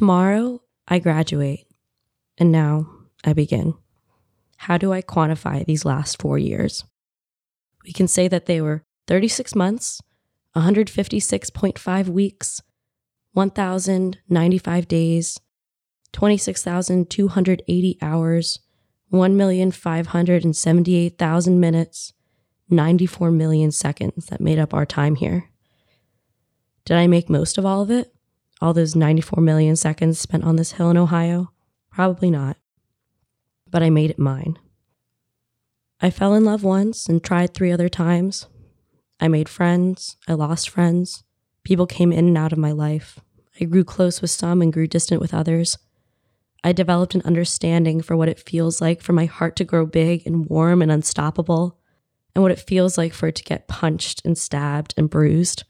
Tomorrow, I graduate, and now I begin. How do I quantify these last four years? We can say that they were 36 months, 156.5 weeks, 1,095 days, 26,280 hours, 1,578,000 minutes, 94 million seconds that made up our time here. Did I make most of all of it? All those 94 million seconds spent on this hill in Ohio? Probably not. But I made it mine. I fell in love once and tried three other times. I made friends. I lost friends. People came in and out of my life. I grew close with some and grew distant with others. I developed an understanding for what it feels like for my heart to grow big and warm and unstoppable, and what it feels like for it to get punched and stabbed and bruised.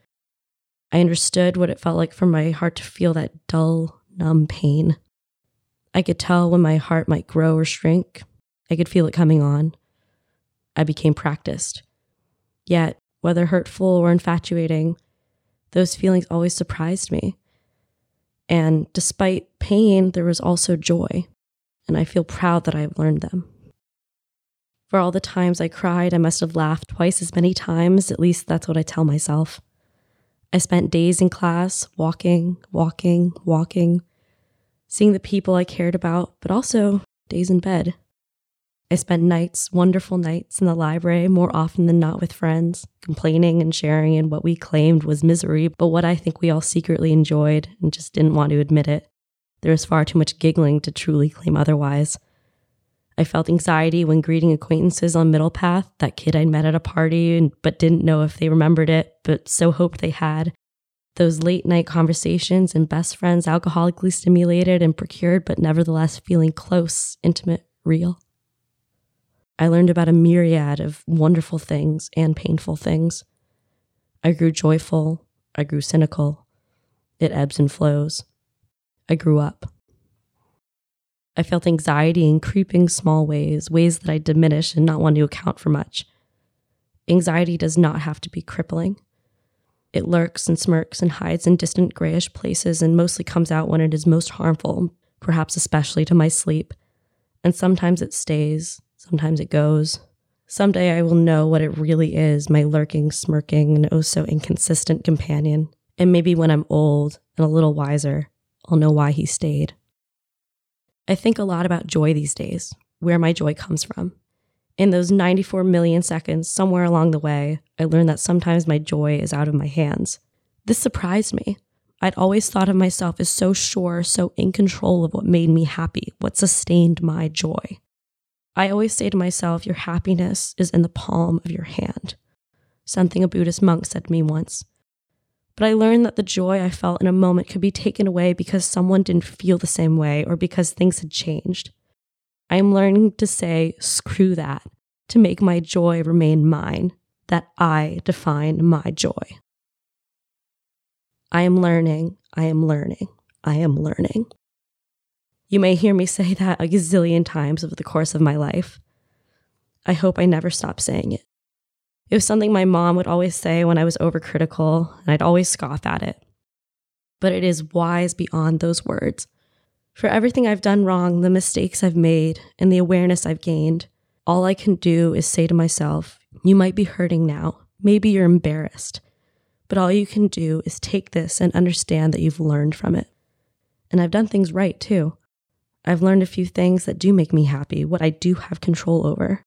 I understood what it felt like for my heart to feel that dull, numb pain. I could tell when my heart might grow or shrink. I could feel it coming on. I became practiced. Yet, whether hurtful or infatuating, those feelings always surprised me. And despite pain, there was also joy, and I feel proud that I have learned them. For all the times I cried, I must have laughed twice as many times, at least that's what I tell myself. I spent days in class walking, walking, walking, seeing the people I cared about, but also days in bed. I spent nights, wonderful nights, in the library more often than not with friends, complaining and sharing in what we claimed was misery, but what I think we all secretly enjoyed and just didn't want to admit it. There was far too much giggling to truly claim otherwise. I felt anxiety when greeting acquaintances on Middle Path, that kid I'd met at a party and, but didn't know if they remembered it, but so hoped they had. Those late night conversations and best friends alcoholically stimulated and procured, but nevertheless feeling close, intimate, real. I learned about a myriad of wonderful things and painful things. I grew joyful. I grew cynical. It ebbs and flows. I grew up. I felt anxiety in creeping small ways, ways that I diminish and not want to account for much. Anxiety does not have to be crippling. It lurks and smirks and hides in distant grayish places and mostly comes out when it is most harmful, perhaps especially to my sleep. And sometimes it stays, Sometimes it goes. Someday I will know what it really is my lurking, smirking, and oh so inconsistent companion. And maybe when I'm old and a little wiser, I'll know why he stayed. I think a lot about joy these days, where my joy comes from. In those 94 million seconds, somewhere along the way, I learned that sometimes my joy is out of my hands. This surprised me. I'd always thought of myself as so sure, so in control of what made me happy, what sustained my joy. I always say to myself, your happiness is in the palm of your hand. Something a Buddhist monk said to me once. But I learned that the joy I felt in a moment could be taken away because someone didn't feel the same way or because things had changed. I am learning to say, screw that, to make my joy remain mine, that I define my joy. I am learning, I am learning, I am learning. You may hear me say that a gazillion times over the course of my life. I hope I never stop saying it. It was something my mom would always say when I was overcritical, and I'd always scoff at it. But it is wise beyond those words. For everything I've done wrong, the mistakes I've made, and the awareness I've gained, all I can do is say to myself, You might be hurting now. Maybe you're embarrassed. But all you can do is take this and understand that you've learned from it. And I've done things right too. I've learned a few things that do make me happy, what I do have control over.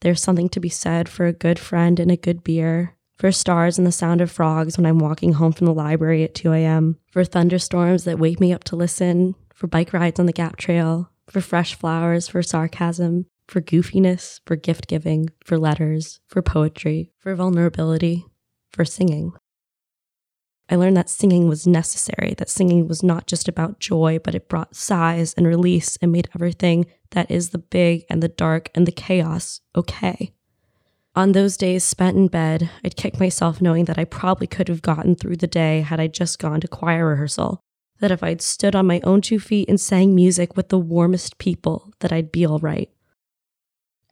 There's something to be said for a good friend and a good beer, for stars and the sound of frogs when I'm walking home from the library at 2 a.m., for thunderstorms that wake me up to listen, for bike rides on the Gap Trail, for fresh flowers, for sarcasm, for goofiness, for gift giving, for letters, for poetry, for vulnerability, for singing. I learned that singing was necessary, that singing was not just about joy, but it brought sighs and release and made everything that is the big and the dark and the chaos okay. On those days spent in bed, I'd kick myself knowing that I probably could have gotten through the day had I just gone to choir rehearsal. That if I'd stood on my own two feet and sang music with the warmest people, that I'd be all right.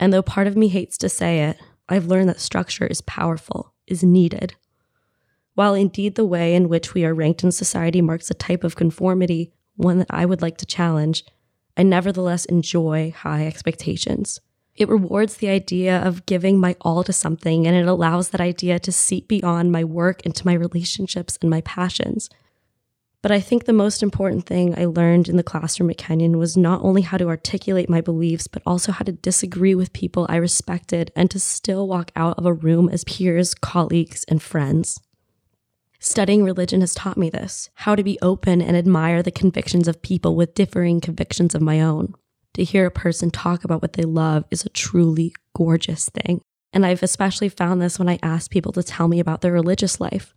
And though part of me hates to say it, I've learned that structure is powerful, is needed. While indeed the way in which we are ranked in society marks a type of conformity, one that I would like to challenge, I nevertheless enjoy high expectations. It rewards the idea of giving my all to something, and it allows that idea to seep beyond my work into my relationships and my passions. But I think the most important thing I learned in the classroom at Kenyon was not only how to articulate my beliefs, but also how to disagree with people I respected and to still walk out of a room as peers, colleagues, and friends. Studying religion has taught me this how to be open and admire the convictions of people with differing convictions of my own. To hear a person talk about what they love is a truly gorgeous thing. And I've especially found this when I ask people to tell me about their religious life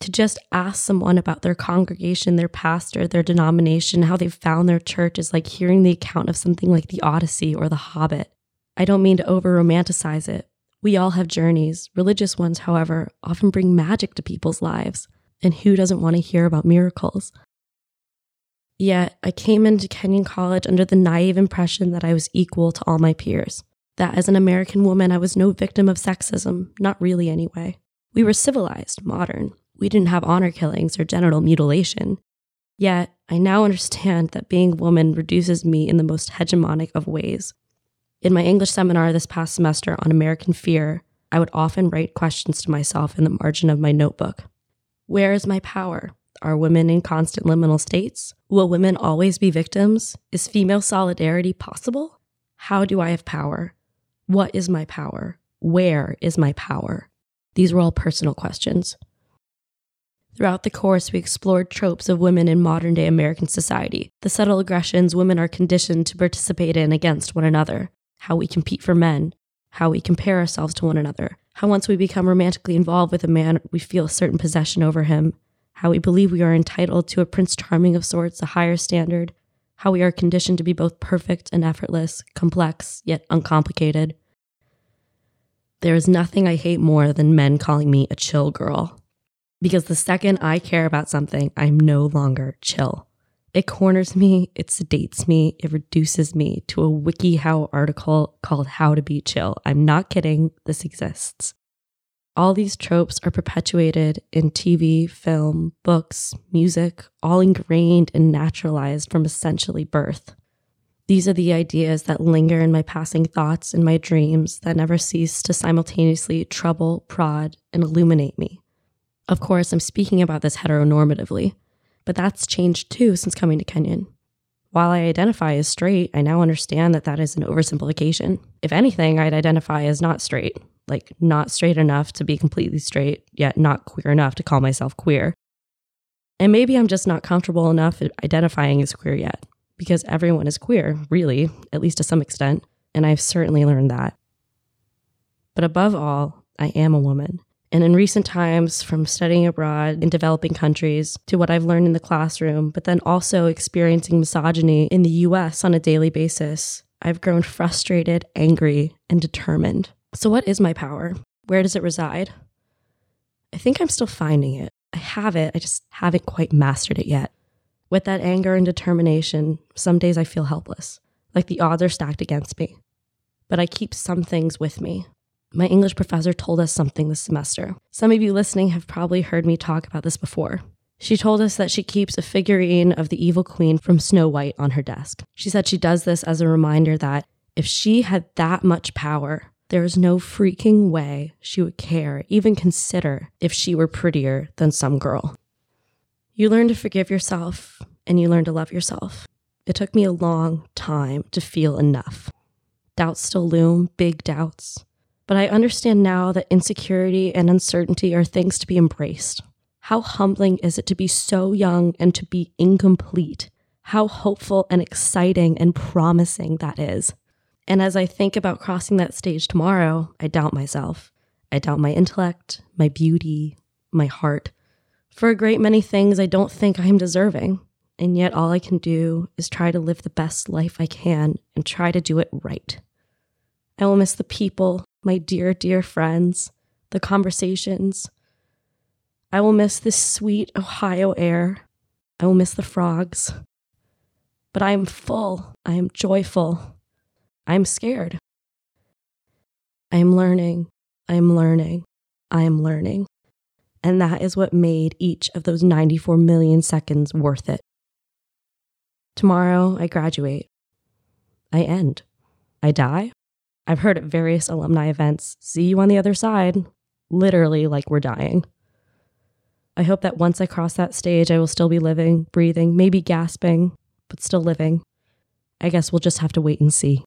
to just ask someone about their congregation, their pastor, their denomination, how they've found their church is like hearing the account of something like the Odyssey or the Hobbit. I don't mean to over romanticize it. We all have journeys. Religious ones, however, often bring magic to people's lives. And who doesn't want to hear about miracles? Yet, I came into Kenyon College under the naive impression that I was equal to all my peers. That as an American woman, I was no victim of sexism, not really anyway. We were civilized, modern, we didn't have honor killings or genital mutilation. Yet, I now understand that being a woman reduces me in the most hegemonic of ways. In my English seminar this past semester on American fear, I would often write questions to myself in the margin of my notebook. Where is my power? Are women in constant liminal states? Will women always be victims? Is female solidarity possible? How do I have power? What is my power? Where is my power? These were all personal questions. Throughout the course, we explored tropes of women in modern day American society, the subtle aggressions women are conditioned to participate in against one another, how we compete for men, how we compare ourselves to one another, how once we become romantically involved with a man, we feel a certain possession over him, how we believe we are entitled to a Prince Charming of sorts, a higher standard, how we are conditioned to be both perfect and effortless, complex yet uncomplicated. There is nothing I hate more than men calling me a chill girl. Because the second I care about something, I'm no longer chill. It corners me, it sedates me, it reduces me to a WikiHow article called How to Be Chill. I'm not kidding, this exists. All these tropes are perpetuated in TV, film, books, music, all ingrained and naturalized from essentially birth. These are the ideas that linger in my passing thoughts and my dreams that never cease to simultaneously trouble, prod, and illuminate me. Of course, I'm speaking about this heteronormatively, but that's changed too since coming to Kenyon. While I identify as straight, I now understand that that is an oversimplification. If anything, I'd identify as not straight, like not straight enough to be completely straight, yet not queer enough to call myself queer. And maybe I'm just not comfortable enough identifying as queer yet, because everyone is queer, really, at least to some extent, and I've certainly learned that. But above all, I am a woman, and in recent times, from studying abroad in developing countries to what I've learned in the classroom, but then also experiencing misogyny in the US on a daily basis, I've grown frustrated, angry, and determined. So, what is my power? Where does it reside? I think I'm still finding it. I have it, I just haven't quite mastered it yet. With that anger and determination, some days I feel helpless, like the odds are stacked against me. But I keep some things with me, my English professor told us something this semester. Some of you listening have probably heard me talk about this before. She told us that she keeps a figurine of the evil queen from Snow White on her desk. She said she does this as a reminder that if she had that much power, there is no freaking way she would care, even consider, if she were prettier than some girl. You learn to forgive yourself and you learn to love yourself. It took me a long time to feel enough. Doubts still loom, big doubts. But I understand now that insecurity and uncertainty are things to be embraced. How humbling is it to be so young and to be incomplete? How hopeful and exciting and promising that is. And as I think about crossing that stage tomorrow, I doubt myself. I doubt my intellect, my beauty, my heart. For a great many things, I don't think I am deserving. And yet, all I can do is try to live the best life I can and try to do it right. I will miss the people, my dear, dear friends, the conversations. I will miss this sweet Ohio air. I will miss the frogs. But I am full. I am joyful. I am scared. I am learning. I am learning. I am learning. And that is what made each of those 94 million seconds worth it. Tomorrow, I graduate. I end. I die. I've heard at various alumni events, see you on the other side, literally like we're dying. I hope that once I cross that stage, I will still be living, breathing, maybe gasping, but still living. I guess we'll just have to wait and see.